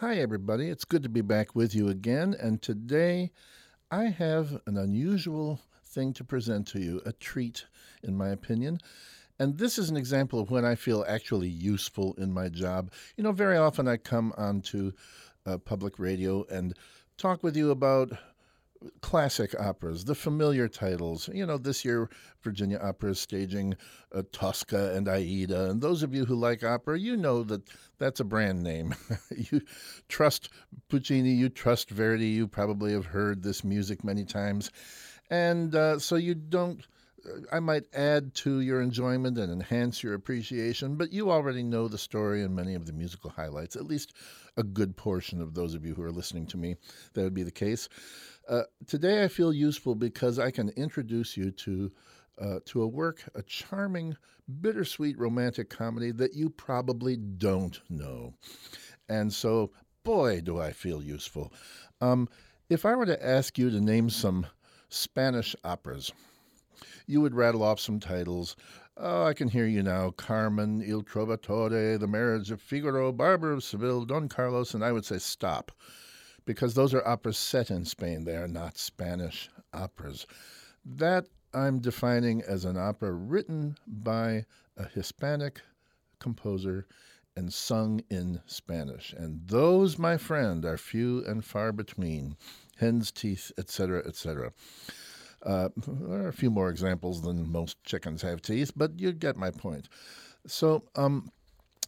Hi, everybody. It's good to be back with you again. And today I have an unusual thing to present to you, a treat, in my opinion. And this is an example of when I feel actually useful in my job. You know, very often I come onto uh, public radio and talk with you about classic operas, the familiar titles. You know, this year Virginia Opera is staging uh, Tosca and Aida, and those of you who like opera, you know that that's a brand name. you trust Puccini, you trust Verdi, you probably have heard this music many times, and uh, so you don't. Uh, I might add to your enjoyment and enhance your appreciation, but you already know the story and many of the musical highlights, at least a good portion of those of you who are listening to me. That would be the case. Uh, today I feel useful because I can introduce you to uh, to a work, a charming, bittersweet romantic comedy that you probably don't know. And so, boy, do I feel useful. Um, if I were to ask you to name some Spanish operas, you would rattle off some titles. Oh, I can hear you now. Carmen, Il Trovatore, The Marriage of Figaro, Barber of Seville, Don Carlos, and I would say stop because those are operas set in Spain. They are not Spanish operas. That I'm defining as an opera written by a Hispanic composer and sung in Spanish. And those, my friend, are few and far between. Hen's teeth, etc., etc. Uh, there are a few more examples than most chickens have teeth, but you get my point. So, um,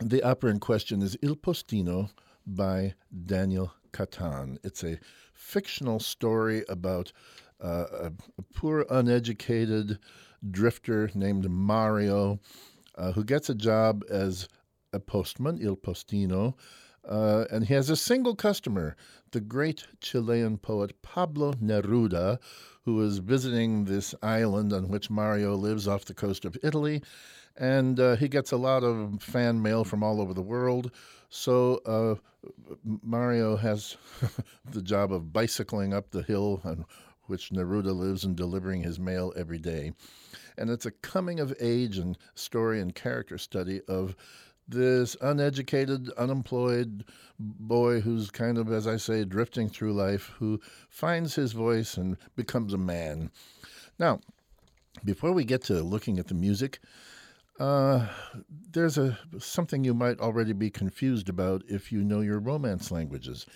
the opera in question is Il Postino by Daniel Catan. It's a fictional story about uh, a, poor, uneducated drifter named Mario uh, who gets a job as a postman, Il Postino, uh, and he has a single customer, the great Chilean poet Pablo Neruda, who is visiting this island on which Mario lives off the coast of Italy. And uh, he gets a lot of fan mail from all over the world. So uh, Mario has the job of bicycling up the hill on which Neruda lives and delivering his mail every day. And it's a coming of age and story and character study of this uneducated, unemployed boy who's kind of, as I say, drifting through life, who finds his voice and becomes a man. Now, before we get to looking at the music, uh, there's a something you might already be confused about if you know your Romance languages.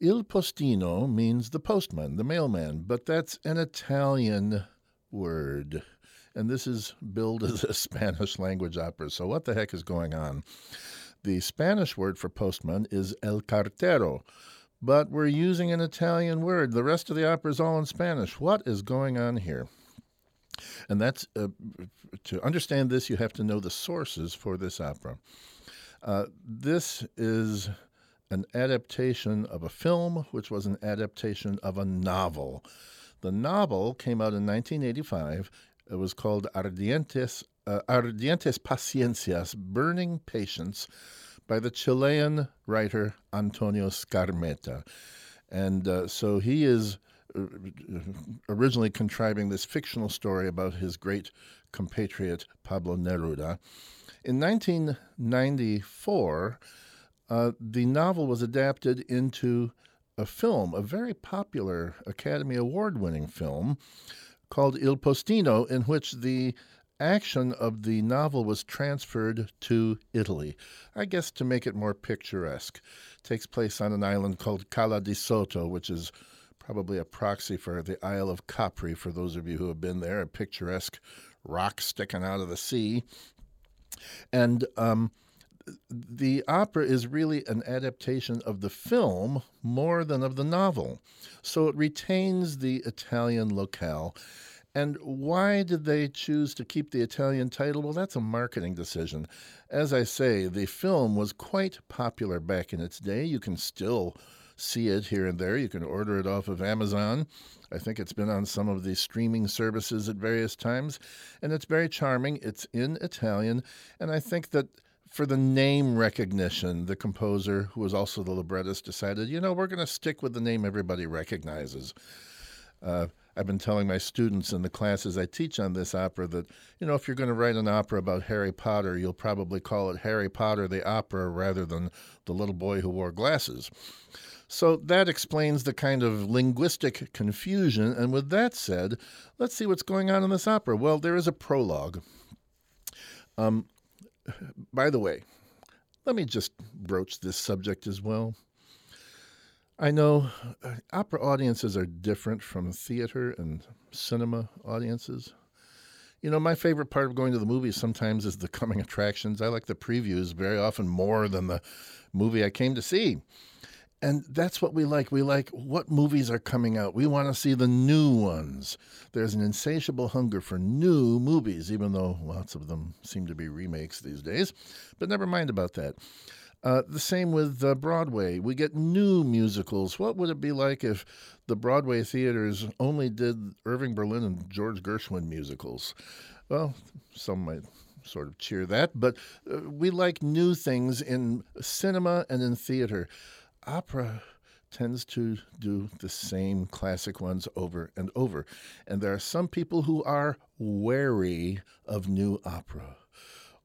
Il postino means the postman, the mailman, but that's an Italian word and this is billed as a Spanish language opera. So, what the heck is going on? The Spanish word for postman is el cartero, but we're using an Italian word. The rest of the opera is all in Spanish. What is going on here? And that's uh, to understand this, you have to know the sources for this opera. Uh, this is an adaptation of a film, which was an adaptation of a novel. The novel came out in 1985 it was called Ardientes, uh, Ardientes Paciencias, Burning Patience, by the Chilean writer Antonio Skármeta. And uh, so he is originally contriving this fictional story about his great compatriot Pablo Neruda. In 1994, uh, the novel was adapted into a film, a very popular Academy Award winning film called Il Postino, in which the action of the novel was transferred to Italy. I guess to make it more picturesque. It takes place on an island called Cala di Sotto, which is probably a proxy for the Isle of Capri, for those of you who have been there, a picturesque rock sticking out of the sea. And um, the opera is really an adaptation of the film more than of the novel. So it retains the Italian locale. And why did they choose to keep the Italian title? Well, that's a marketing decision. As I say, the film was quite popular back in its day. You can still see it here and there. You can order it off of Amazon. I think it's been on some of the streaming services at various times, and it's very charming. It's in Italian, and I think that for the name recognition, the composer, who was also the librettist, decided, you know, we're going to stick with the name everybody recognizes. Uh, I've been telling my students in the classes I teach on this opera that, you know, if you're going to write an opera about Harry Potter, you'll probably call it Harry Potter the Opera rather than The Little Boy Who Wore Glasses. So that explains the kind of linguistic confusion. And with that said, let's see what's going on in this opera. Well, there is a prologue. Um, by the way, let me just broach this subject as well. I know uh, opera audiences are different from theater and cinema audiences. You know, my favorite part of going to the movies sometimes is the coming attractions. I like the previews very often more than the movie I came to see. And that's what we like. We like what movies are coming out. We want to see the new ones. There's an insatiable hunger for new movies, even though lots of them seem to be remakes these days. But never mind about that. Uh, the same with uh, Broadway. We get new musicals. What would it be like if the Broadway theaters only did Irving Berlin and George Gershwin musicals? Well, some might sort of cheer that, but uh, we like new things in cinema and in theater. Opera tends to do the same classic ones over and over. And there are some people who are wary of new opera.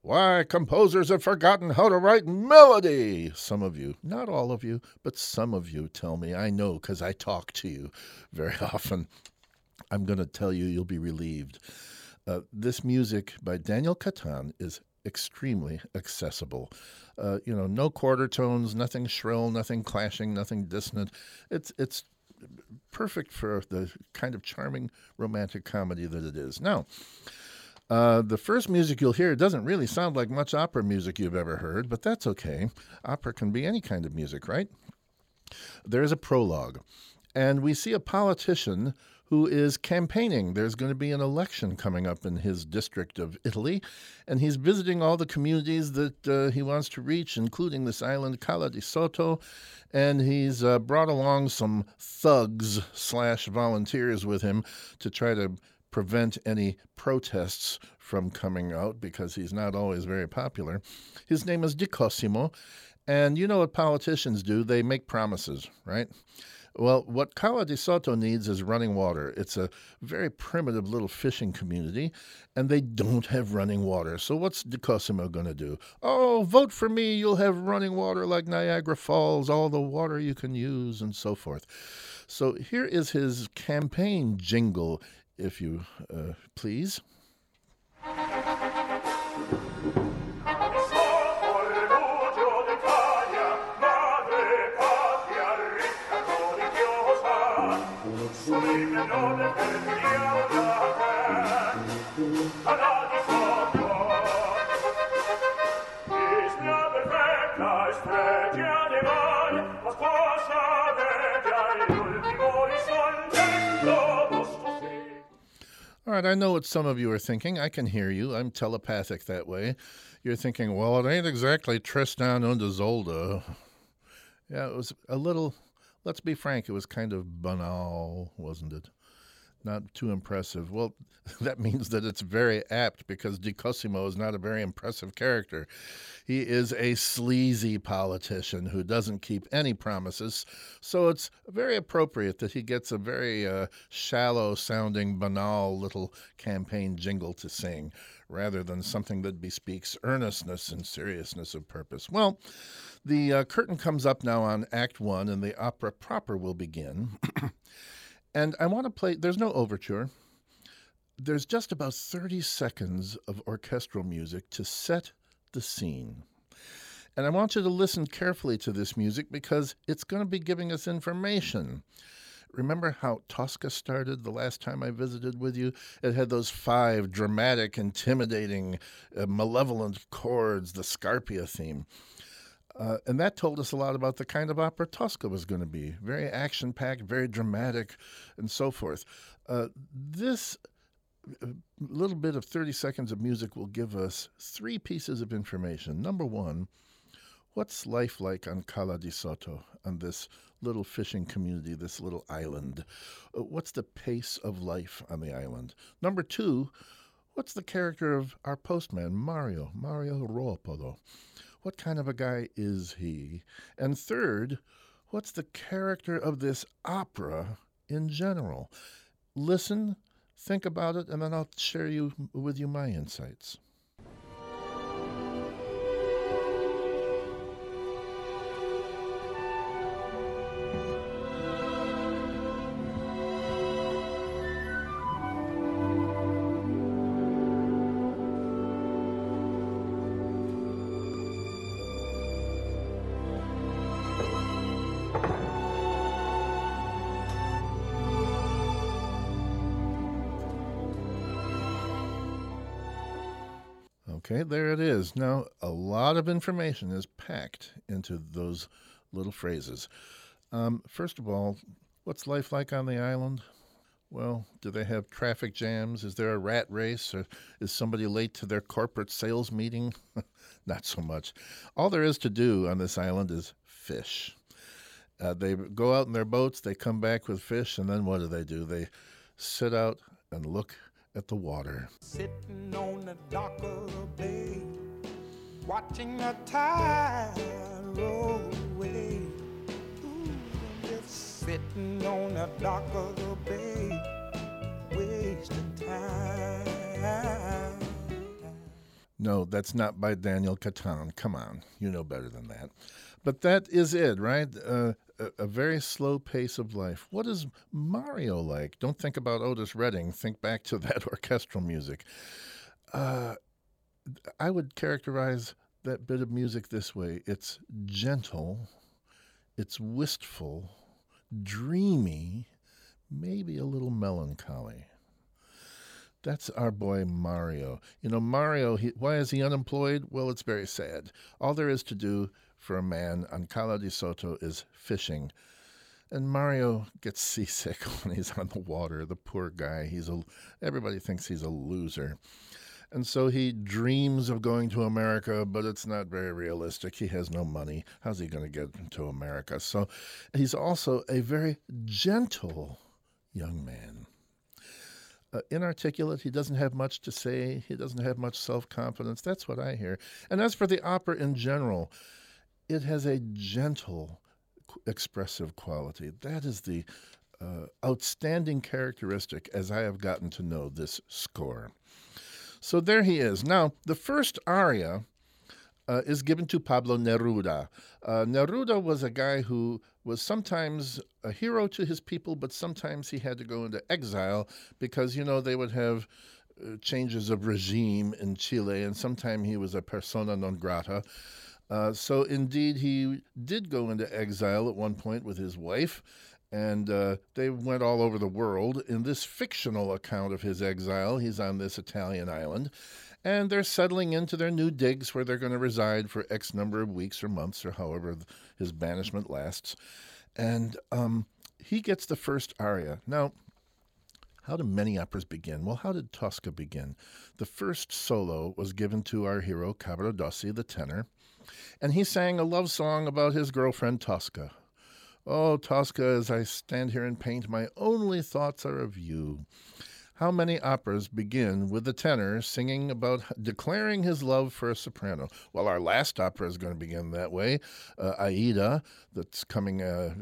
Why, composers have forgotten how to write melody. Some of you, not all of you, but some of you tell me. I know because I talk to you very often. I'm going to tell you, you'll be relieved. Uh, this music by Daniel Catan is extremely accessible. Uh, you know, no quarter tones, nothing shrill, nothing clashing, nothing dissonant. It's it's perfect for the kind of charming romantic comedy that it is. Now, uh, the first music you'll hear doesn't really sound like much opera music you've ever heard, but that's okay. Opera can be any kind of music, right? There's a prologue, and we see a politician who is campaigning. There's going to be an election coming up in his district of Italy, and he's visiting all the communities that uh, he wants to reach, including this island, Cala di Sotto, and he's uh, brought along some thugs slash volunteers with him to try to prevent any protests from coming out because he's not always very popular. His name is Di Cosimo, and you know what politicians do? They make promises, right? Well, what Cala di Sotto needs is running water. It's a very primitive little fishing community, and they don't have running water. So what's Di Cosimo going to do? Oh, vote for me. You'll have running water like Niagara Falls, all the water you can use, and so forth. So here is his campaign jingle if you uh, please. All right, I know what some of you are thinking. I can hear you. I'm telepathic that way. You're thinking, well, it ain't exactly Tristan und Isolde. Yeah, it was a little, let's be frank, it was kind of banal, wasn't it? Not too impressive. Well, that means that it's very apt because Di Cosimo is not a very impressive character. He is a sleazy politician who doesn't keep any promises. So it's very appropriate that he gets a very uh, shallow sounding, banal little campaign jingle to sing rather than something that bespeaks earnestness and seriousness of purpose. Well, the uh, curtain comes up now on Act One, and the opera proper will begin. And I want to play, there's no overture. There's just about 30 seconds of orchestral music to set the scene. And I want you to listen carefully to this music because it's going to be giving us information. Remember how Tosca started the last time I visited with you? It had those five dramatic, intimidating, uh, malevolent chords, the Scarpia theme. Uh, and that told us a lot about the kind of opera Tosca was going to be very action packed, very dramatic, and so forth. Uh, this uh, little bit of 30 seconds of music will give us three pieces of information. Number one, what's life like on Cala di Sotto, on this little fishing community, this little island? Uh, what's the pace of life on the island? Number two, what's the character of our postman, Mario, Mario Ruopolo? What kind of a guy is he? And third, what's the character of this opera in general? listen, think about it, and then I'll share you with you my insights. Okay, there it is. Now, a lot of information is packed into those little phrases. Um, first of all, what's life like on the island? Well, do they have traffic jams? Is there a rat race? Or is somebody late to their corporate sales meeting? Not so much. All there is to do on this island is fish. Uh, they go out in their boats, they come back with fish, and then what do they do? They sit out and look at the water. Sitting on the dock of the bay, watching the tide roll away. Ooh, just sitting on the dock of the bay, wasting time. No, that's not by Daniel Catan. Come on, you know better than that. But that is it, right? Uh, a, a, very slow pace of life. What is Mario like? Don't think about Otis Redding. Think back to that orchestral music. Uh, I would characterize that bit of music this way it's gentle, it's wistful, dreamy, maybe a little melancholy. That's our boy Mario. You know, Mario, he, why is he unemployed? Well, it's very sad. All there is to do for a man on Cala di Sotto is fishing. And Mario gets seasick when he's on the water. The poor guy. He's a everybody thinks he's a loser. And so he dreams of going to America, but it's not very realistic. He has no money. How's he going to get to America? So he's also a very gentle young man. Uh, inarticulate. He doesn't have much to say. He doesn't have much self confidence. That's what I hear. And as for the opera in general, it has a gentle, expressive quality. That is the uh, outstanding characteristic as I have gotten to know this score. So there he is. Now, the first aria uh, is given to Pablo Neruda. Uh, Neruda was a guy who was sometimes a hero to his people, but sometimes he had to go into exile because, you know, they would have uh, changes of regime in Chile, and sometimes he was a persona non grata. Uh, so, indeed, he did go into exile at one point with his wife, and uh, they went all over the world. In this fictional account of his exile, he's on this Italian island, and they're settling into their new digs where they're going to reside for X number of weeks or months or however his banishment lasts. And um, he gets the first aria. Now, how do many operas begin? Well, how did Tosca begin? The first solo was given to our hero, Cavaradossi, the tenor and he sang a love song about his girlfriend Tosca. Oh, Tosca, as I stand here and paint, my only thoughts are of you. How many operas begin with the tenor singing about declaring his love for a soprano? Well, our last opera is going to begin that way. Uh, Aida, that's coming uh,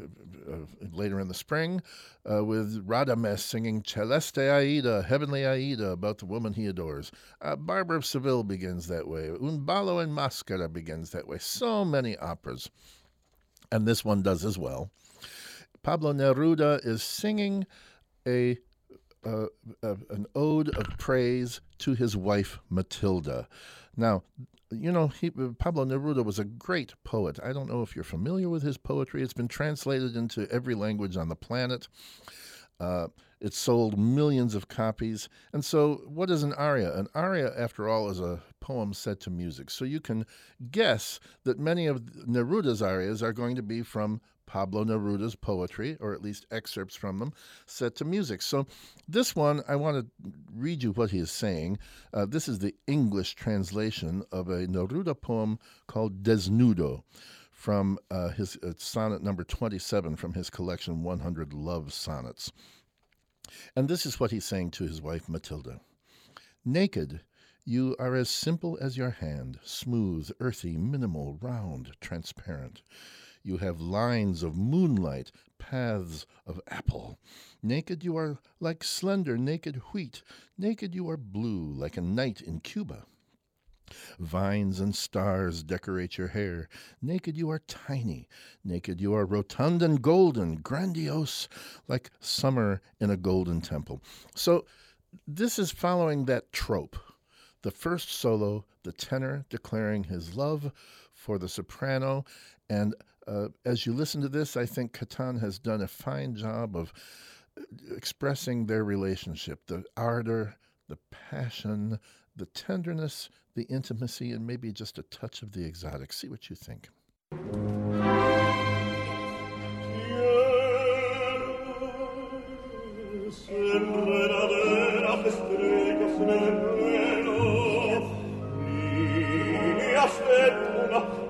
uh, later in the spring, uh, with Radames singing Celeste Aida, Heavenly Aida, about the woman he adores. Uh, Barber of Seville begins that way. Un ballo in maschera begins that way. So many operas. And this one does as well. Pablo Neruda is singing a uh, uh, an ode of praise to his wife Matilda. Now, you know, he, Pablo Neruda was a great poet. I don't know if you're familiar with his poetry. It's been translated into every language on the planet. Uh, it sold millions of copies. And so, what is an aria? An aria, after all, is a poem set to music. So, you can guess that many of Neruda's arias are going to be from Pablo Neruda's poetry, or at least excerpts from them, set to music. So, this one, I want to read you what he is saying. Uh, this is the English translation of a Neruda poem called Desnudo from uh, his uh, sonnet number 27 from his collection 100 Love Sonnets. And this is what he's saying to his wife Matilda Naked, you are as simple as your hand, smooth, earthy, minimal, round, transparent. You have lines of moonlight, paths of apple. Naked you are like slender, naked wheat. Naked you are blue, like a night in Cuba. Vines and stars decorate your hair. Naked you are tiny. Naked you are rotund and golden, grandiose, like summer in a golden temple. So, this is following that trope. The first solo, the tenor declaring his love for the soprano. And uh, as you listen to this, I think Catan has done a fine job of expressing their relationship the ardor, the passion, the tenderness, the intimacy, and maybe just a touch of the exotic. See what you think.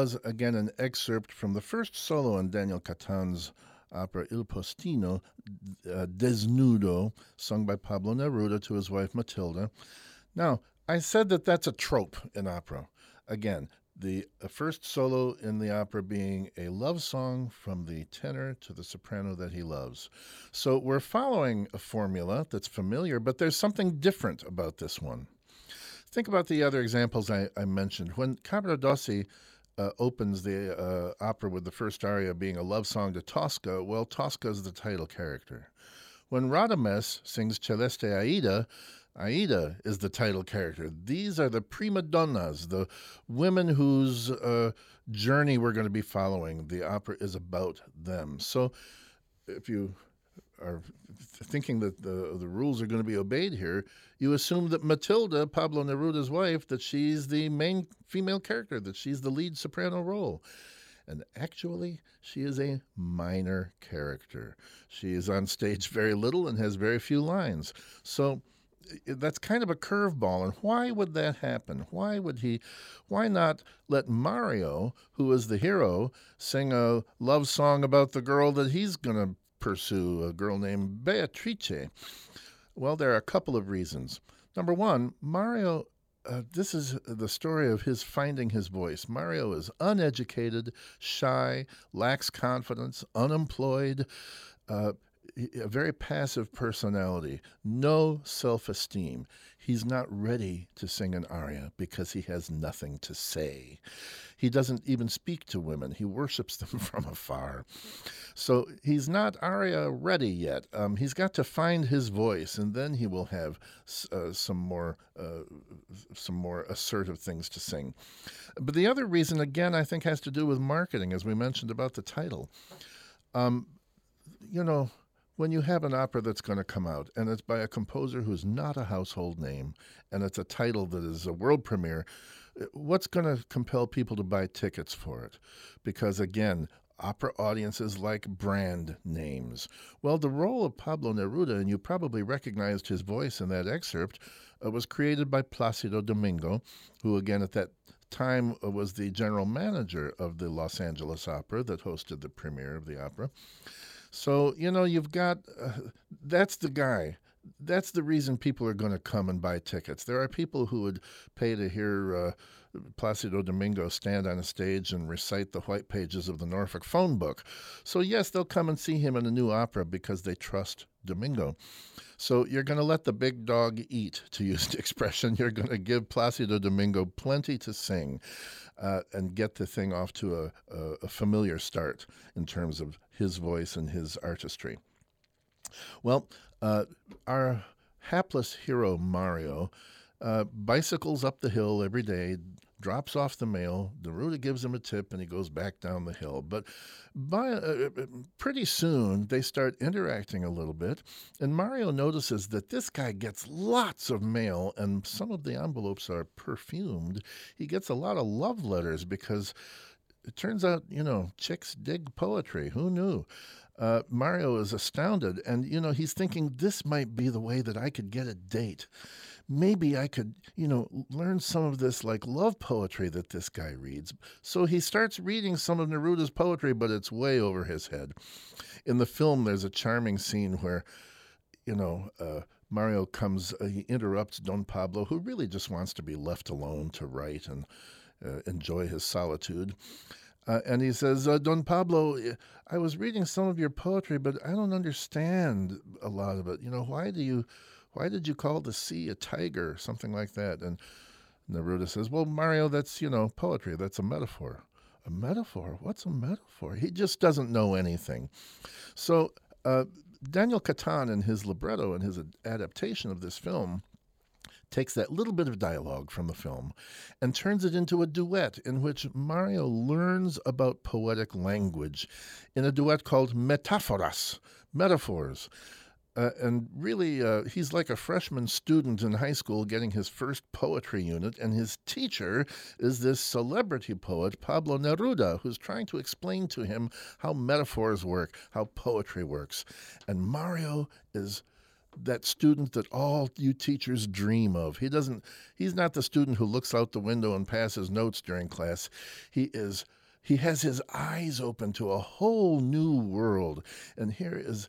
was, again, an excerpt from the first solo in Daniel Catan's opera Il Postino, uh, Desnudo, sung by Pablo Neruda to his wife Matilda. Now, I said that that's a trope in opera. Again, the first solo in the opera being a love song from the tenor to the soprano that he loves. So we're following a formula that's familiar, but there's something different about this one. Think about the other examples I, I mentioned. When Cavaradossi uh, opens the uh, opera with the first aria being a love song to Tosca, well, Tosca is the title character. When Radames sings Celeste Aida, Aida is the title character. These are the prima donnas, the women whose uh, journey we're going to be following. The opera is about them. So if you are thinking that the the rules are going to be obeyed here, you assume that Matilda, Pablo Neruda's wife, that she's the main female character, that she's the lead soprano role. And actually, she is a minor character. She is on stage very little and has very few lines. So that's kind of a curveball. And why would that happen? Why would he? Why not let Mario, who is the hero, sing a love song about the girl that he's going to pursue, a girl named Beatrice? Well, there are a couple of reasons. Number one, Mario. Uh, this is the story of his finding his voice. Mario is uneducated, shy, lacks confidence, unemployed. Uh, a very passive personality, no self esteem. He's not ready to sing an aria because he has nothing to say. He doesn't even speak to women, he worships them from afar. So he's not aria ready yet. Um, he's got to find his voice, and then he will have uh, some more uh, some more assertive things to sing. But the other reason, again, I think has to do with marketing, as we mentioned about the title. Um, you know, when you have an opera that's going to come out and it's by a composer who's not a household name and it's a title that is a world premiere, uh, what's going to compel people to buy tickets for it? Because again, opera audiences like brand names. Well, the role of Pablo Neruda, and you probably recognized his voice in that excerpt, uh, was created by Placido Domingo, who again at that time uh, was the general manager of the Los Angeles Opera that hosted the premiere of the opera. So, you know, you've got uh, that's the guy. That's the reason people are going to come and buy tickets. There are people who would pay to hear uh, Placido Domingo stand on a stage and recite the white pages of the Norfolk phone book. So, yes, they'll come and see him in a new opera because they trust Domingo. So, you're going to let the big dog eat, to use the expression. You're going to give Placido Domingo plenty to sing uh, and get the thing off to a, a, a familiar start in terms of his voice and his artistry. Well, uh, our hapless hero, Mario, uh, bicycles up the hill every day, drops off the mail. Neruda gives him a tip, and he goes back down the hill. But by uh, uh, pretty soon, they start interacting a little bit, and Mario notices that this guy gets lots of mail, and some of the envelopes are perfumed. He gets a lot of love letters because it turns out, you know, chicks dig poetry. Who knew? Uh, Mario is astounded, and you know he's thinking this might be the way that I could get a date maybe I could, you know, learn some of this like love poetry that this guy reads. So he starts reading some of Neruda's poetry, but it's way over his head. In the film, there's a charming scene where, you know, uh, Mario comes, uh, he interrupts Don Pablo, who really just wants to be left alone to write and uh, enjoy his solitude. Uh, and he says, uh, Don Pablo, I was reading some of your poetry, but I don't understand a lot of it. You know, why do you why did you call the sea a tiger? Something like that. And Neruda says, Well, Mario, that's, you know, poetry. That's a metaphor. A metaphor? What's a metaphor? He just doesn't know anything. So, uh, Daniel Catan, in his libretto and his adaptation of this film, takes that little bit of dialogue from the film and turns it into a duet in which Mario learns about poetic language in a duet called Metáforas, metaphors. Uh, and really, uh, he's like a freshman student in high school getting his first poetry unit, and his teacher is this celebrity poet, Pablo Neruda, who's trying to explain to him how metaphors work, how poetry works. And Mario is that student that all you teachers dream of. He doesn't he's not the student who looks out the window and passes notes during class. He is he has his eyes open to a whole new world. And here is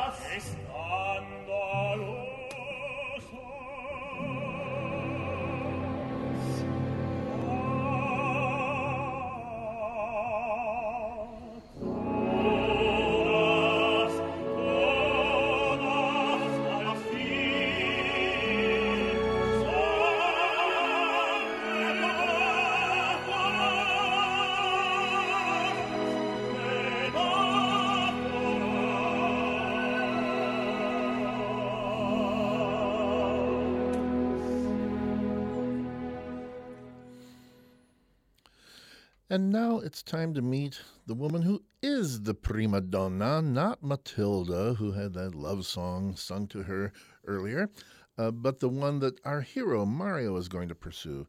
And now it's time to meet the woman who is the prima donna, not Matilda, who had that love song sung to her earlier, uh, but the one that our hero Mario is going to pursue.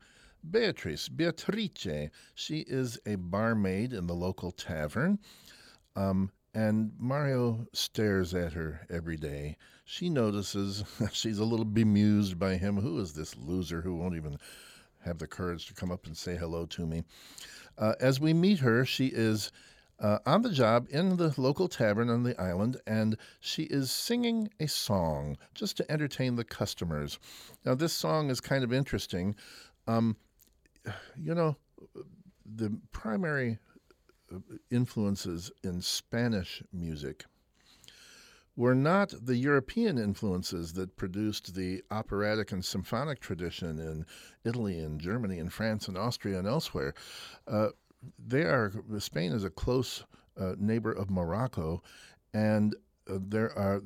Beatrice, Beatrice. She is a barmaid in the local tavern. Um, and Mario stares at her every day. She notices she's a little bemused by him. Who is this loser who won't even have the courage to come up and say hello to me? Uh, as we meet her, she is uh, on the job in the local tavern on the island, and she is singing a song just to entertain the customers. Now, this song is kind of interesting. Um, you know, the primary uh, influences in Spanish music were not the European influences that produced the operatic and symphonic tradition in Italy and Germany and France and Austria and elsewhere. Uh, they are Spain is a close uh, neighbor of Morocco, and uh, there are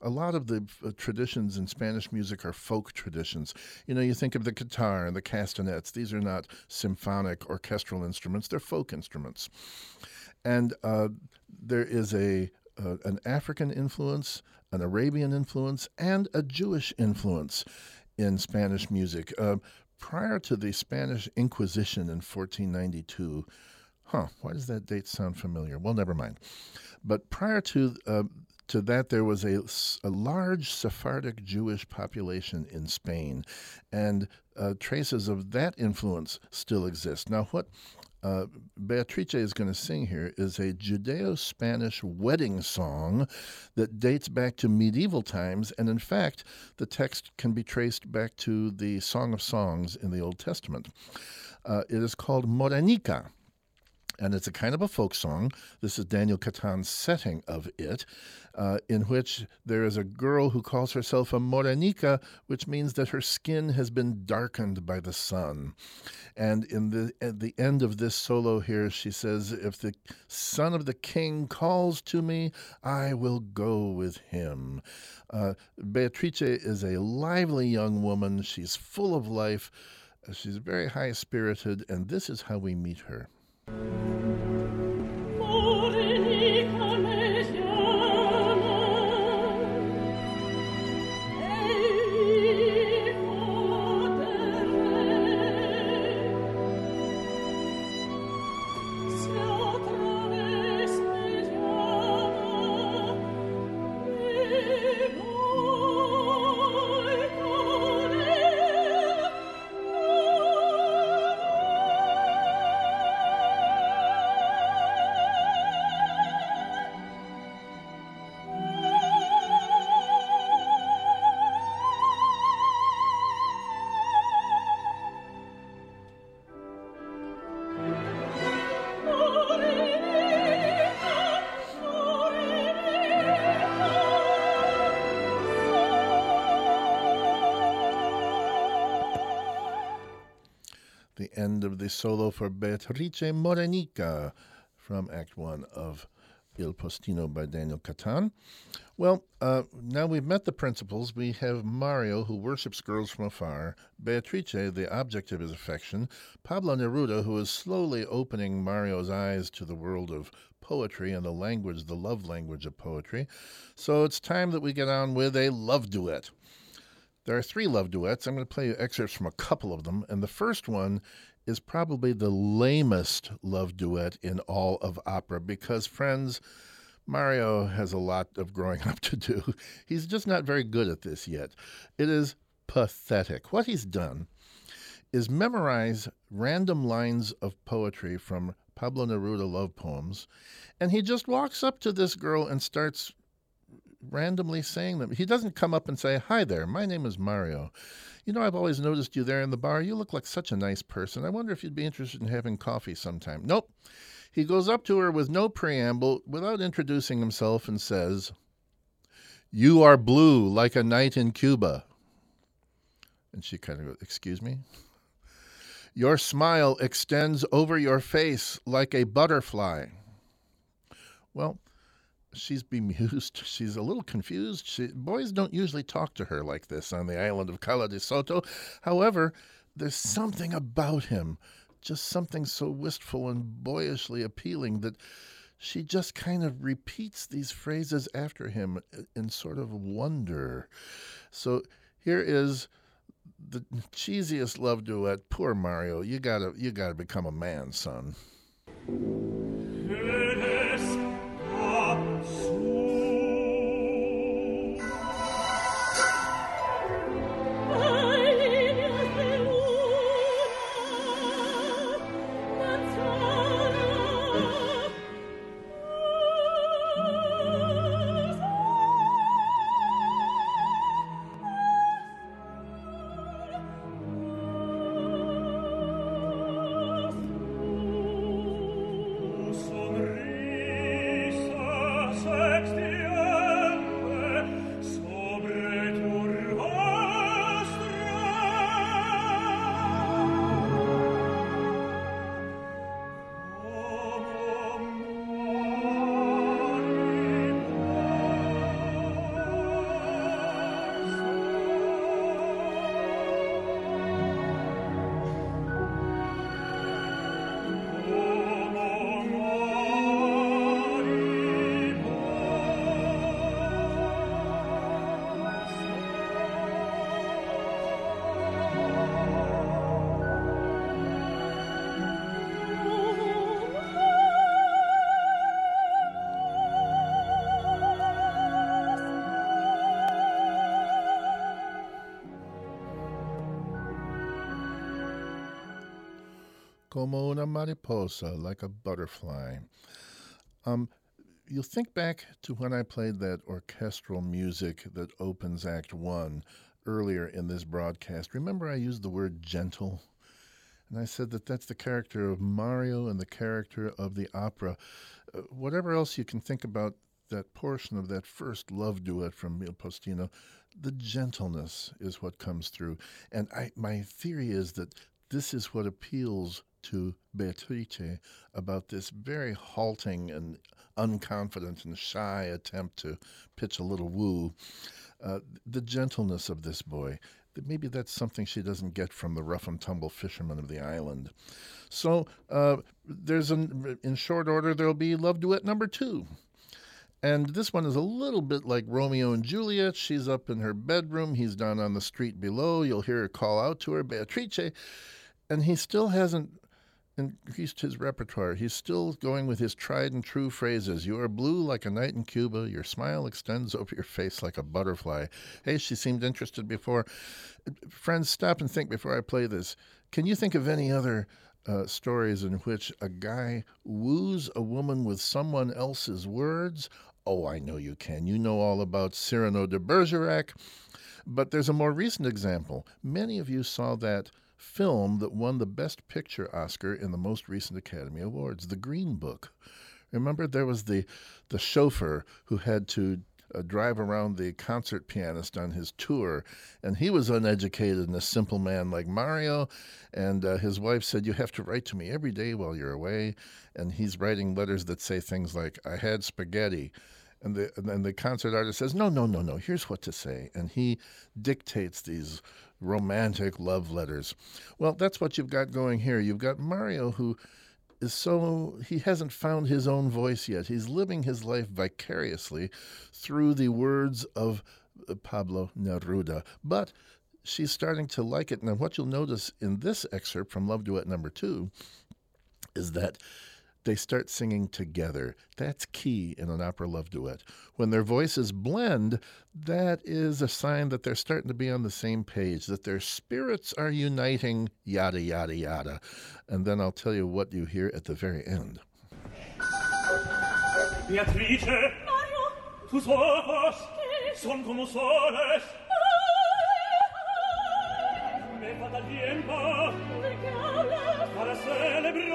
a lot of the uh, traditions in Spanish music are folk traditions. You know, you think of the guitar and the castanets. These are not symphonic orchestral instruments; they're folk instruments. And uh, there is a uh, an African influence, an Arabian influence, and a Jewish influence in Spanish music. Uh, prior to the Spanish Inquisition in 1492, huh, why does that date sound familiar? Well, never mind. But prior to uh, to that, there was a, a large Sephardic Jewish population in Spain, and uh, traces of that influence still exist. Now, what uh, Beatrice is going to sing here is a Judeo Spanish wedding song that dates back to medieval times. And in fact, the text can be traced back to the Song of Songs in the Old Testament. Uh, it is called Morenica and it's a kind of a folk song. This is Daniel Catan's setting of it, uh, in which there is a girl who calls herself a morenica, which means that her skin has been darkened by the sun. And in the at the end of this solo here, she says, "If the son of the king calls to me, I will go with him." Uh, Beatrice is a lively young woman. She's full of life. She's very high spirited, and this is how we meet her. The the solo for Beatrice Morenica from Act One of Il Postino by Daniel Catan. Well, uh, now we've met the principals. We have Mario, who worships girls from afar, Beatrice, the object of his affection, Pablo Neruda, who is slowly opening Mario's eyes to the world of poetry and the language, the love language of poetry. So it's time that we get on with a love duet. There are three love duets. I'm going to play you excerpts from a couple of them. And the first one is probably the lamest love duet in all of opera because, friends, Mario has a lot of growing up to do. He's just not very good at this yet. It is pathetic. What he's done is memorize random lines of poetry from Pablo Neruda love poems, and he just walks up to this girl and starts randomly saying them. He doesn't come up and say, Hi there, my name is Mario. You know, I've always noticed you there in the bar. You look like such a nice person. I wonder if you'd be interested in having coffee sometime. Nope. He goes up to her with no preamble, without introducing himself, and says, You are blue like a night in Cuba. And she kind of goes, Excuse me? Your smile extends over your face like a butterfly. Well, she's bemused. She's a little confused. She, boys don't usually talk to her like this on the island of Cala di Sotto. However, there's something about him, just something so wistful and boyishly appealing that she just kind of repeats these phrases after him in sort of wonder. So here is the cheesiest love duet. Poor Mario, you gotta you gotta become a man, son. Como una mariposa, like a butterfly. Um, you'll think back to when I played that orchestral music that opens Act One earlier in this broadcast. Remember, I used the word gentle? And I said that that's the character of Mario and the character of the opera. Uh, whatever else you can think about that portion of that first love duet from Il Postino, the gentleness is what comes through. And I, my theory is that this is what appeals to Beatrice about this very halting and unconfident and shy attempt to pitch a little woo. Uh, the gentleness of this boy. Maybe that's something she doesn't get from the rough and tumble fishermen of the island. So uh, there's an in short order there'll be love duet number two. And this one is a little bit like Romeo and Juliet. She's up in her bedroom. He's down on the street below. You'll hear her call out to her, Beatrice. And he still hasn't increased his repertoire. He's still going with his tried and true phrases. You are blue like a night in Cuba. Your smile extends over your face like a butterfly. Hey, she seemed interested before. Friends, stop and think before I play this. Can you think of any other uh, stories in which a guy woos a woman with someone else's words? Oh, I know you can. You know all about Cyrano de Bergerac. But there's a more recent example. Many of you saw that film that won the Best Picture Oscar in the most recent Academy Awards, The Green Book. Remember, there was the the chauffeur who had to uh, drive around the concert pianist on his tour, and he was uneducated and a simple man like Mario. And uh, his wife said, "You have to write to me every day while you're away." And he's writing letters that say things like, "I had spaghetti." And the and the concert artist says, "No, no, no, no. Here's what to say." And he dictates these romantic love letters. Well, that's what you've got going here. You've got Mario who is so he hasn't found his own voice yet. He's living his life vicariously through the words of uh, Pablo Neruda. But she's starting to like it. Now, what you'll notice in this excerpt from Love Duet number two is that they start singing together. That's key in an opera love duet. When their voices blend, that is a sign that they're starting to be on the same page, that their spirits are uniting, yada, yada, yada. And then I'll tell you what you hear at the very end. Beatrice, Mario, tus ojos son como soles. Me falta tiempo para celebrar.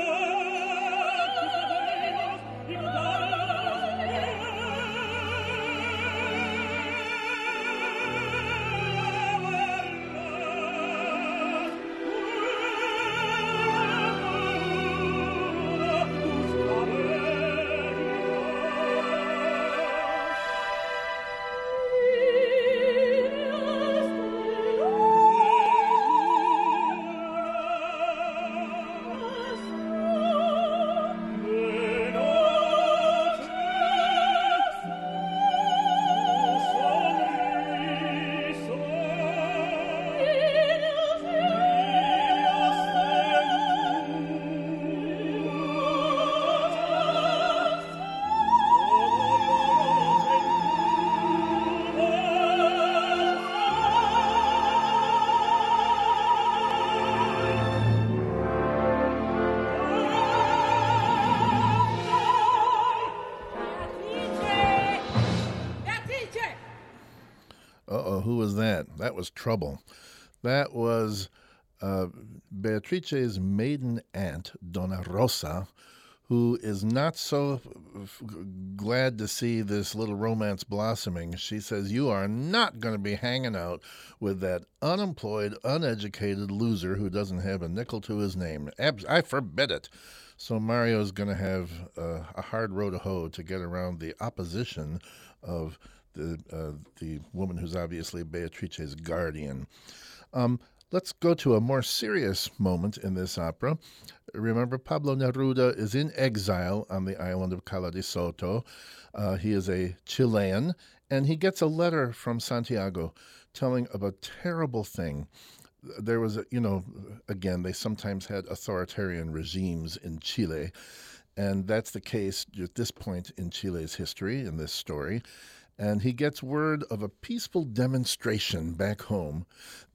Was trouble. That was uh, Beatrice's maiden aunt, Donna Rosa, who is not so f- glad to see this little romance blossoming. She says, You are not going to be hanging out with that unemployed, uneducated loser who doesn't have a nickel to his name. Abs- I forbid it. So Mario's going to have uh, a hard row to hoe to get around the opposition of the uh, the woman who's obviously Beatrice's guardian. Um, let's go to a more serious moment in this opera. Remember, Pablo Neruda is in exile on the island of Cala di Sotto. Uh, he is a Chilean, and he gets a letter from Santiago telling of a terrible thing. There was, a, you know, again, they sometimes had authoritarian regimes in Chile, and that's the case at this point in Chile's history in this story. And he gets word of a peaceful demonstration back home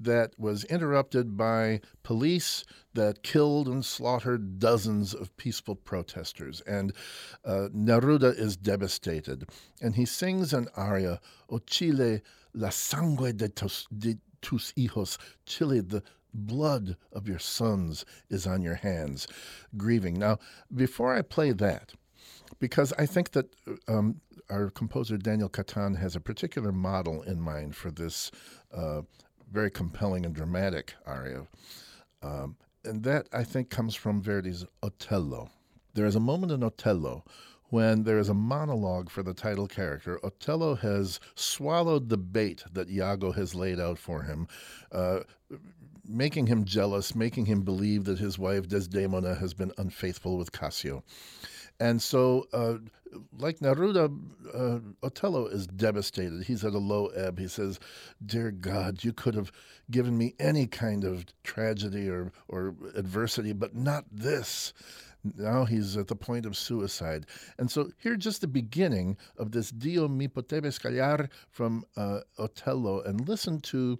that was interrupted by police that killed and slaughtered dozens of peaceful protesters. And uh, Neruda is devastated. And he sings an aria, O Chile, la sangre de tus, de tus hijos, Chile, the blood of your sons is on your hands, grieving. Now, before I play that, because I think that um, our composer Daniel Catan has a particular model in mind for this uh, very compelling and dramatic aria. Um, and that, I think, comes from Verdi's Otello. There is a moment in Otello when there is a monologue for the title character. Otello has swallowed the bait that Iago has laid out for him, uh, making him jealous, making him believe that his wife Desdemona has been unfaithful with Cassio. And so, uh, like Neruda, uh, Otello is devastated. He's at a low ebb. He says, Dear God, you could have given me any kind of tragedy or, or adversity, but not this. Now he's at the point of suicide. And so here's just the beginning of this Dio mi potevi scagliar from uh, Otello. And listen to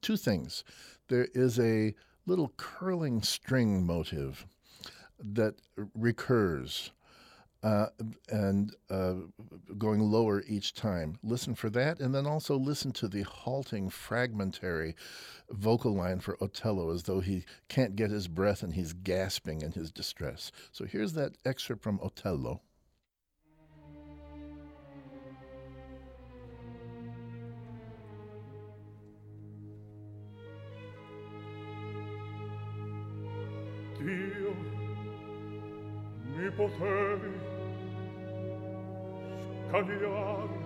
two things. There is a little curling string motive that recurs uh, and uh, going lower each time. Listen for that, and then also listen to the halting, fragmentary vocal line for Otello as though he can't get his breath and he's gasping in his distress. So here's that excerpt from Otello. Dio scagliare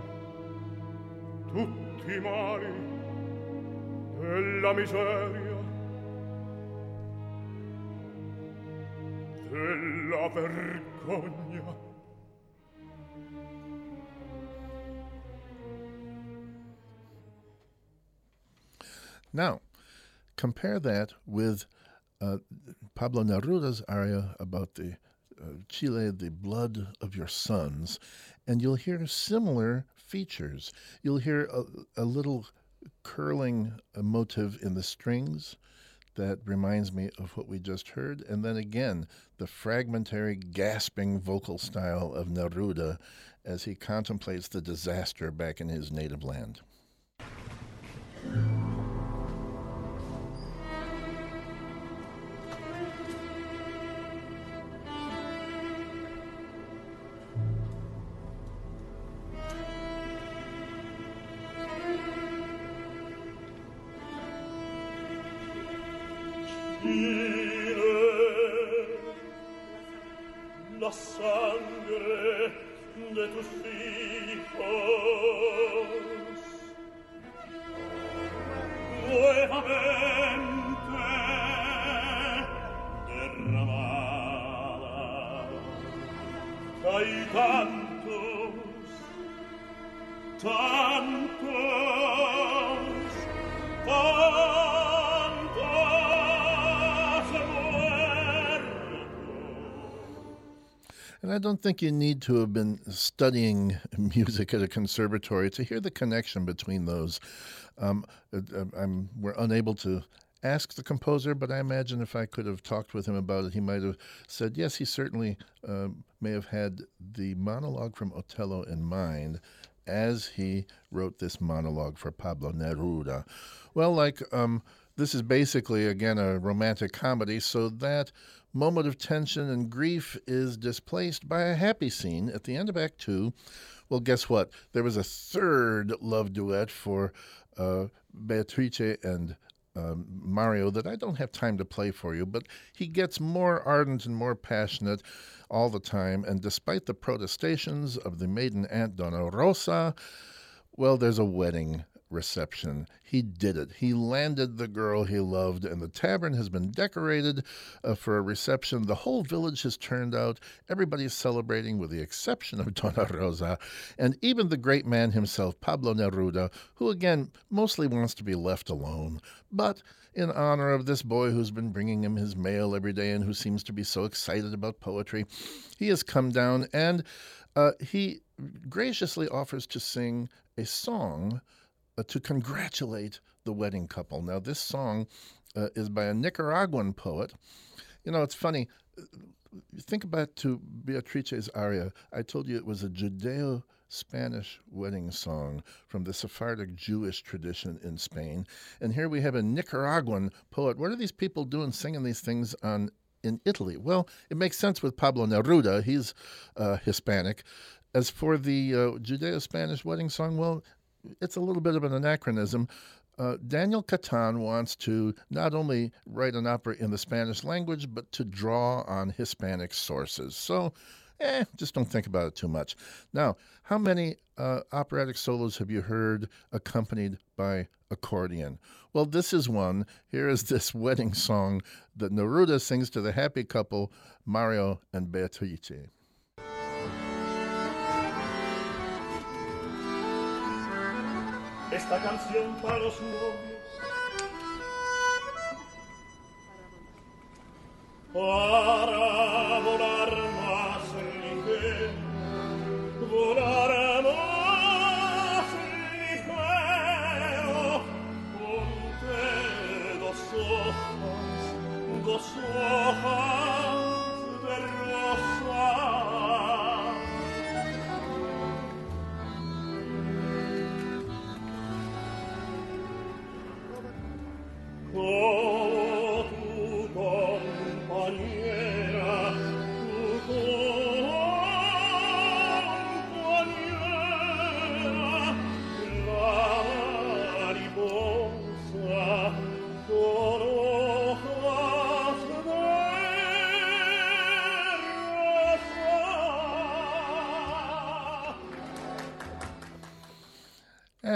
tutti i della miseria della vergogna. Now, compare that with uh, Pablo Neruda's aria about the Uh, Chile, the blood of your sons, and you'll hear similar features. You'll hear a, a little curling motive in the strings that reminds me of what we just heard, and then again, the fragmentary, gasping vocal style of Neruda as he contemplates the disaster back in his native land. Don't think you need to have been studying music at a conservatory to hear the connection between those. Um, uh, uh, I'm, we're unable to ask the composer, but I imagine if I could have talked with him about it, he might have said, yes, he certainly um, may have had the monologue from Otello in mind as he wrote this monologue for Pablo Neruda. Well, like, um, this is basically, again, a romantic comedy, so that moment of tension and grief is displaced by a happy scene at the end of Act Two. Well, guess what? There was a third love duet for uh, Beatrice and um, Mario that I don't have time to play for you, but he gets more ardent and more passionate all the time. And despite the protestations of the maiden aunt Donna Rosa, well, there's a wedding reception. He did it. He landed the girl he loved, and the tavern has been decorated uh, for a reception. The whole village has turned out. Everybody's celebrating, with the exception of Donna Rosa, and even the great man himself, Pablo Neruda, who again mostly wants to be left alone. But in honor of this boy who's been bringing him his mail every day and who seems to be so excited about poetry, he has come down and uh, he graciously offers to sing a song uh, to congratulate the wedding couple. Now, this song uh, is by a Nicaraguan poet. You know, it's funny. Think about to Beatrice's aria. I told you it was a Judeo Spanish wedding song from the Sephardic Jewish tradition in Spain. And here we have a Nicaraguan poet. What are these people doing singing these things on in Italy? Well, it makes sense with Pablo Neruda. He's uh, Hispanic. As for the uh, Judeo Spanish wedding song, well, it's a little bit of an anachronism. Uh, Daniel Catan wants to not only write an opera in the Spanish language, but to draw on Hispanic sources. So, eh, just don't think about it too much. Now, how many uh, operatic solos have you heard accompanied by accordion? Well, this is one. Here is this wedding song that Neruda sings to the happy couple, Mario and Beatrice. esta canción para los novios. Para volar más ligero, volar más ligero, con dos hojas, dos hojas.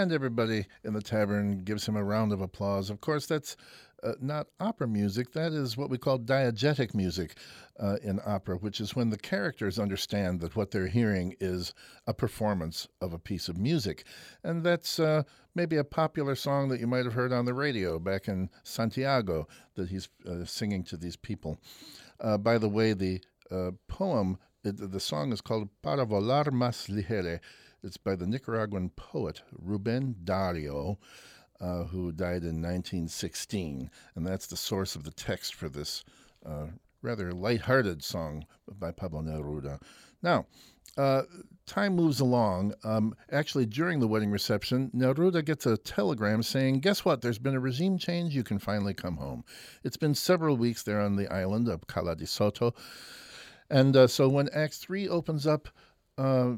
And everybody in the tavern gives him a round of applause. Of course, that's uh, not opera music. That is what we call diegetic music uh, in opera, which is when the characters understand that what they're hearing is a performance of a piece of music. And that's uh, maybe a popular song that you might have heard on the radio back in Santiago that he's uh, singing to these people. Uh, by the way, the uh, poem, the song is called Para Volar Más Ligero. It's by the Nicaraguan poet Ruben Dario, uh, who died in 1916. And that's the source of the text for this uh, rather light-hearted song by Pablo Neruda. Now, uh, time moves along. Um, actually, during the wedding reception, Neruda gets a telegram saying, Guess what? There's been a regime change. You can finally come home. It's been several weeks there on the island of Cala di Sotto. And uh, so when Act Three opens up, uh,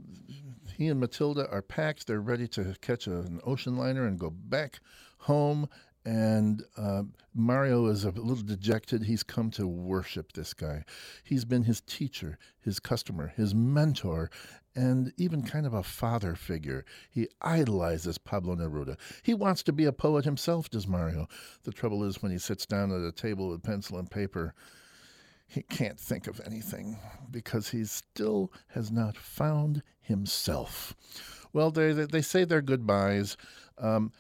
he and Matilda are packed. They're ready to catch an ocean liner and go back home. And uh, Mario is a little dejected. He's come to worship this guy. He's been his teacher, his customer, his mentor, and even kind of a father figure. He idolizes Pablo Neruda. He wants to be a poet himself, does Mario. The trouble is, when he sits down at a table with pencil and paper, he can't think of anything because he still has not found himself. Well, they they, say their goodbyes. Um,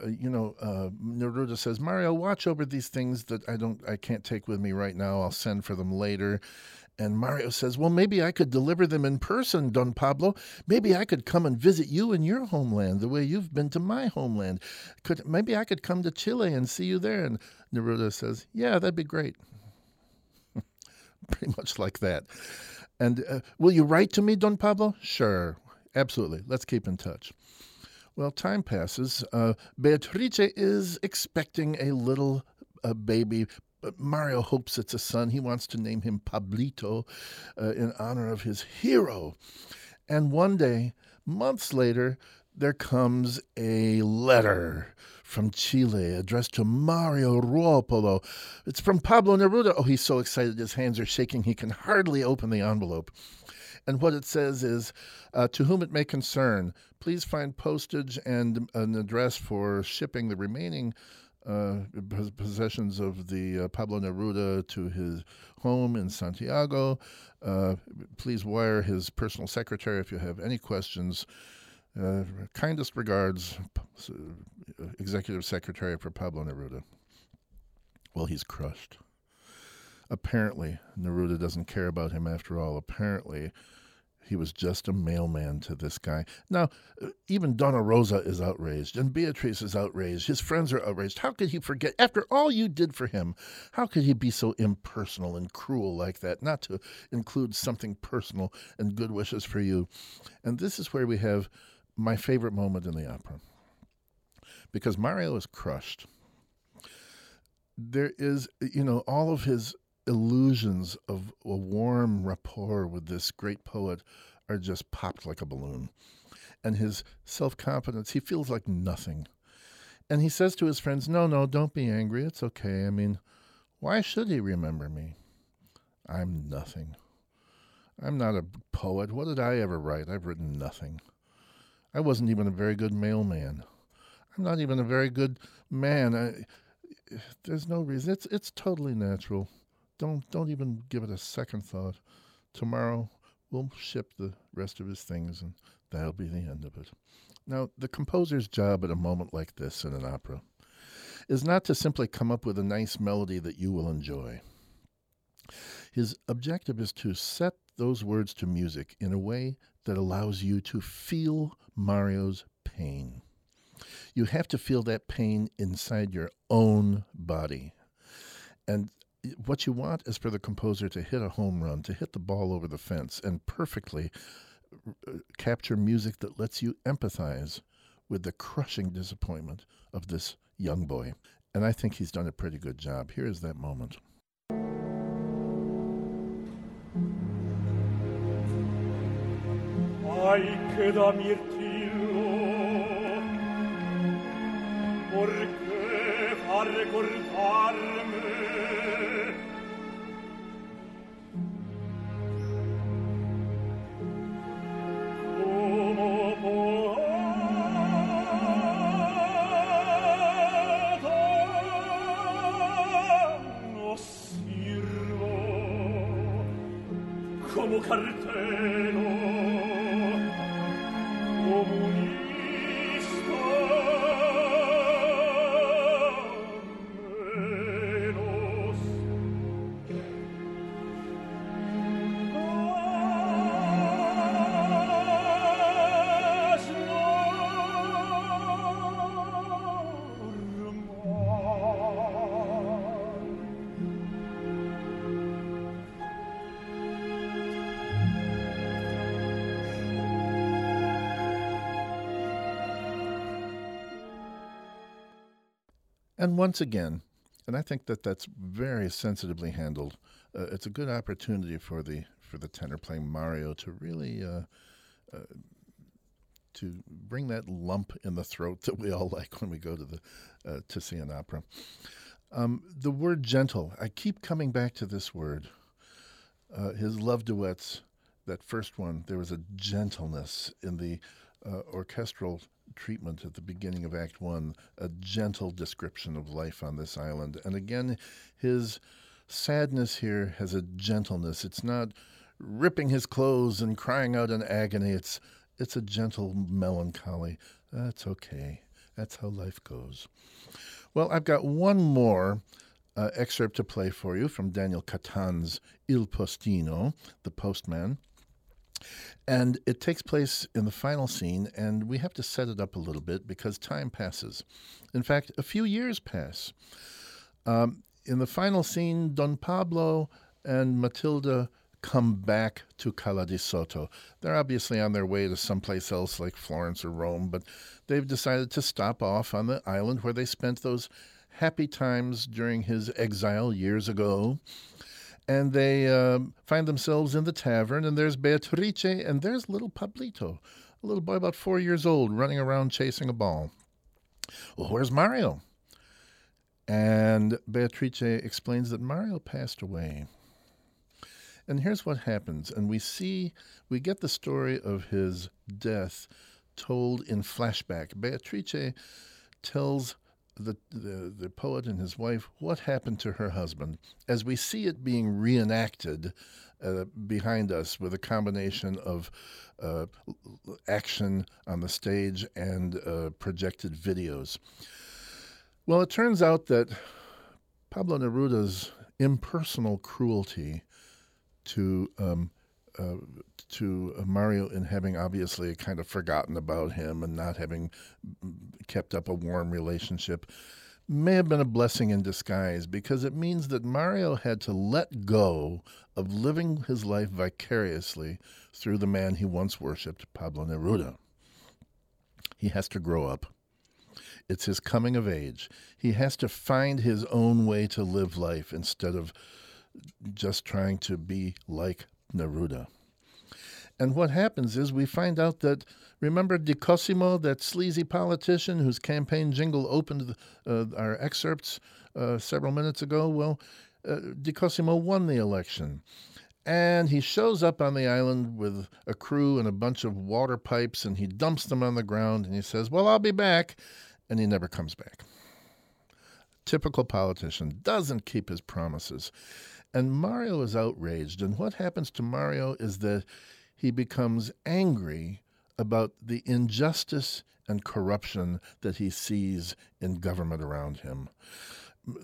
uh, you know, uh, Neruda says, "Mario, watch over these things that I don't, I can't take with me right now. I'll send for them later." And Mario says, "Well, maybe I could deliver them in person, Don Pablo. Maybe I could come and visit you in your homeland, the way you've been to my homeland. Could maybe I could come to Chile and see you there?" And Neruda says, "Yeah, that'd be great." pretty much like that. And uh, will you write to me, Don Pablo? Sure, absolutely. Let's keep in touch. Well, time passes. Uh, Beatrice is expecting a little uh, baby. But Mario hopes it's a son. He wants to name him Pablito uh, in honor of his hero. And one day, months later, there comes a letter from Chile addressed to Mario Ruoppolo. It's from Pablo Neruda. Oh, he's so excited. His hands are shaking. He can hardly open the envelope. And what it says is uh, To whom it may concern, please find postage and an address for shipping the remaining. Uh, possessions of the uh, Pablo Neruda to his home in Santiago. Uh, please wire his personal secretary if you have any questions. Uh, kindest regards, uh, Executive Secretary for Pablo Neruda. Well, he's crushed. Apparently, Neruda doesn't care about him after all. Apparently, he was just a mailman to this guy. Now, uh, even Donna Rosa is outraged, and Beatrice is outraged. His friends are outraged. How could he forget? After all you did for him, how could he be so impersonal and cruel like that, not to include something personal and good wishes for you? And this is where we have my favorite moment in the opera. Because Mario is crushed. There is, you know, all of his illusions of a warm rapport with this great poet are just popped like a balloon. And his self confidence, he feels like nothing. And he says to his friends, No, no, don't be angry. It's okay. I mean, why should he remember me? I'm nothing. I'm not a poet. What did I ever write? I've written nothing. I wasn't even a very good mailman. I'm not even a very good man. I, there's no reason. It's it's totally natural don't don't even give it a second thought. Tomorrow we'll ship the rest of his things, and that'll be the end of it. Now, the composer's job at a moment like this in an opera is not to simply come up with a nice melody that you will enjoy. His objective is to set those words to music in a way that allows you to feel Mario's pain. You have to feel that pain inside your own body. And what you want is for the composer to hit a home run, to hit the ball over the fence, and perfectly uh, capture music that lets you empathize with the crushing disappointment of this young boy. And I think he's done a pretty good job. Here is that moment. che da mirtillo perché far ricordarme come può Como cartão And once again, and I think that that's very sensitively handled. Uh, it's a good opportunity for the for the tenor playing Mario to really uh, uh, to bring that lump in the throat that we all like when we go to the uh, to see an opera. Um, the word gentle, I keep coming back to this word. Uh, his love duets, that first one, there was a gentleness in the uh, orchestral treatment at the beginning of Act One, a gentle description of life on this island. And again, his sadness here has a gentleness. It's not ripping his clothes and crying out in agony. It's it's a gentle melancholy. That's okay. That's how life goes. Well, I've got one more uh, excerpt to play for you from Daniel Catan's Il Postino, the postman. And it takes place in the final scene, and we have to set it up a little bit because time passes. In fact, a few years pass. Um, in the final scene, Don Pablo and Matilda come back to Cala di Sotto. They're obviously on their way to someplace else like Florence or Rome, but they've decided to stop off on the island where they spent those happy times during his exile years ago and they uh, find themselves in the tavern, and there's Beatrice, and there's little Pablito, a little boy about four years old, running around chasing a ball. Well, where's Mario? And Beatrice explains that Mario passed away. And here's what happens. And we see, we get the story of his death told in flashback. Beatrice tells the, the, the poet and his wife what happened to her husband as we see it being reenacted uh, behind us with a combination of uh, action on the stage and uh, projected videos. Well, it turns out that Pablo Neruda's impersonal cruelty to um, uh, to Mario in having obviously kind of forgotten about him and not having mm, kept up a warm relationship may have been a blessing in disguise because it means that Mario had to let go of living his life vicariously through the man he once worshipped, Pablo Neruda. He has to grow up. It's his coming of age. He has to find his own way to live life instead of just trying to be like Neruda. And what happens is we find out that, remember Di Cosimo, that sleazy politician whose campaign jingle opened uh, our excerpts uh, several minutes ago? Well, uh, Di Cosimo won the election. And he shows up on the island with a crew and a bunch of water pipes, and he dumps them on the ground, and he says, Well, I'll be back. And he never comes back. Typical politician, doesn't keep his promises. And Mario is outraged. And what happens to Mario is that he becomes angry about the injustice and corruption that he sees in government around him.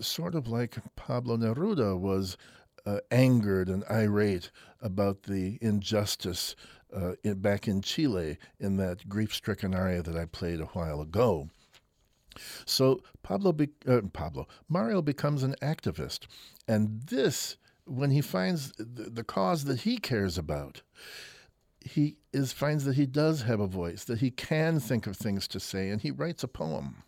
Sort of like Pablo Neruda was uh, angered and irate about the injustice uh, in, back in Chile in that grief stricken aria that I played a while ago. So Pablo, be, uh, Pablo, Mario becomes an activist, and this when he finds the, the cause that he cares about, he is finds that he does have a voice, that he can think of things to say, and he writes a poem.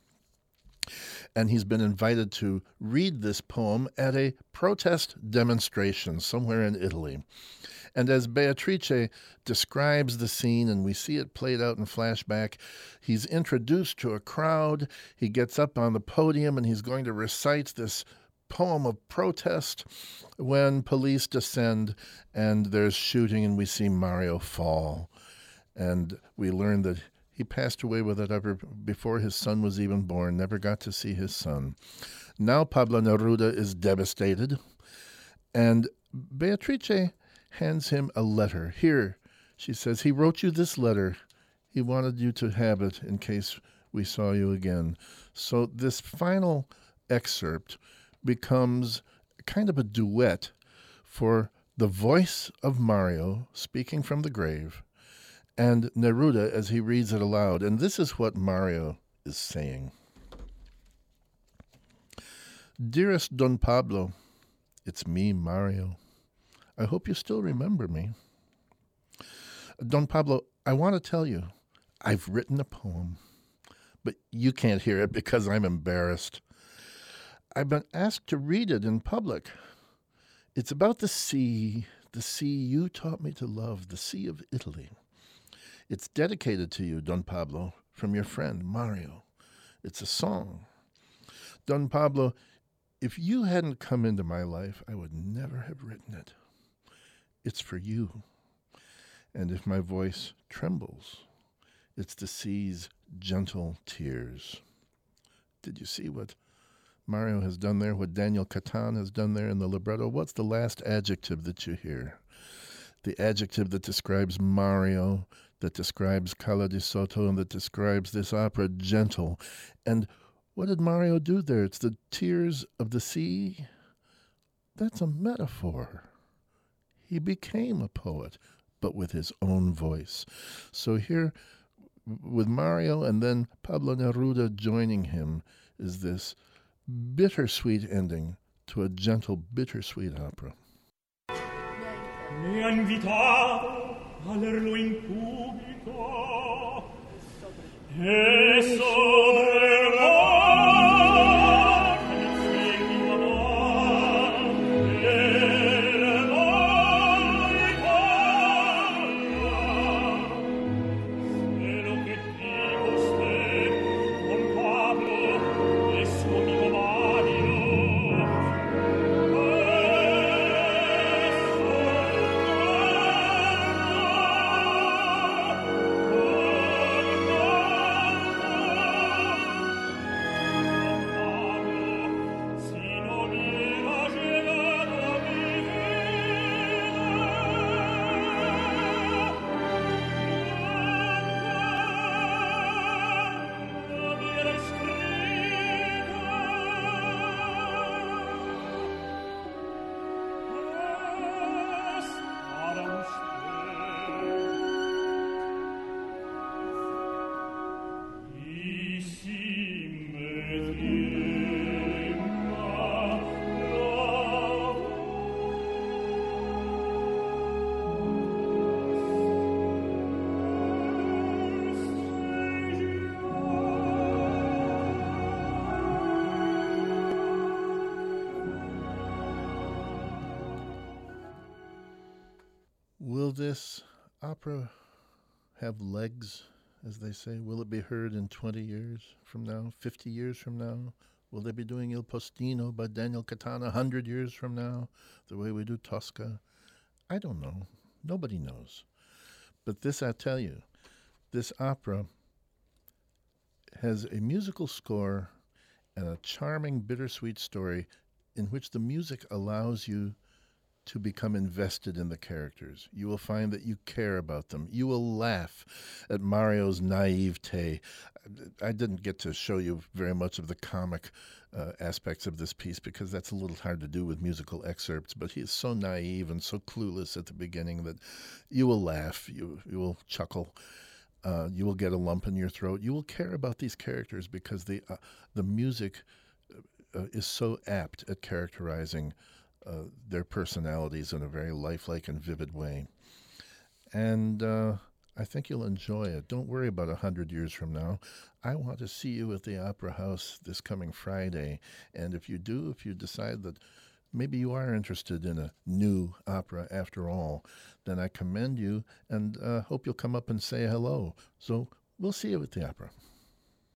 And he's been invited to read this poem at a protest demonstration somewhere in Italy. And as Beatrice describes the scene, and we see it played out in flashback, he's introduced to a crowd. He gets up on the podium and he's going to recite this poem of protest when police descend and there's shooting and we see Mario fall. And we learn that he passed away with it ever before his son was even born, never got to see his son. Now Pablo Neruda is devastated, and Beatrice hands him a letter. Here, she says, he wrote you this letter. He wanted you to have it in case we saw you again. So this final excerpt becomes kind of a duet for the voice of Mario speaking from the grave and Neruda as he reads it aloud. And this is what Mario is saying Dearest Don Pablo, it's me, Mario. I hope you still remember me. Don Pablo, I want to tell you, I've written a poem, but you can't hear it because I'm embarrassed. I've been asked to read it in public. It's about the sea, the sea you taught me to love, the Sea of Italy. It's dedicated to you, Don Pablo, from your friend Mario. It's a song. Don Pablo, if you hadn't come into my life, I would never have written it. It's for you. And if my voice trembles, it's the sea's gentle tears. Did you see what Mario has done there, what Daniel Catan has done there in the libretto, what's the last adjective that you hear? The adjective that describes Mario, that describes Cala di Sotto, and that describes this opera, gentle. And what did Mario do there? It's the tears of the sea. That's a metaphor. He became a poet, but with his own voice. So here, with Mario and then Pablo Neruda joining him, is this bittersweet ending to a gentle, bittersweet opera. This opera have legs, as they say? Will it be heard in 20 years from now, 50 years from now? Will they be doing Il Postino by Daniel Catana 100 years from now, the way we do Tosca? I don't know. Nobody knows. But this I tell you this opera has a musical score and a charming, bittersweet story in which the music allows you to become invested in the characters. You will find that you care about them. You will laugh at Mario's naivete. I didn't get to show you very much of the comic uh, aspects of this piece because that's a little hard to do with musical excerpts, but he is so naive and so clueless at the beginning that you will laugh, you, you will chuckle. Uh, you will get a lump in your throat. You will care about these characters because the uh, the music uh, is so apt at characterizing uh, their personalities in a very lifelike and vivid way. And uh, I think you'll enjoy it. Don't worry about a hundred years from now. I want to see you at the Opera House this coming Friday. And if you do, if you decide that maybe you are interested in a new opera after all, then I commend you and uh, hope you'll come up and say hello. So we'll see you at the opera.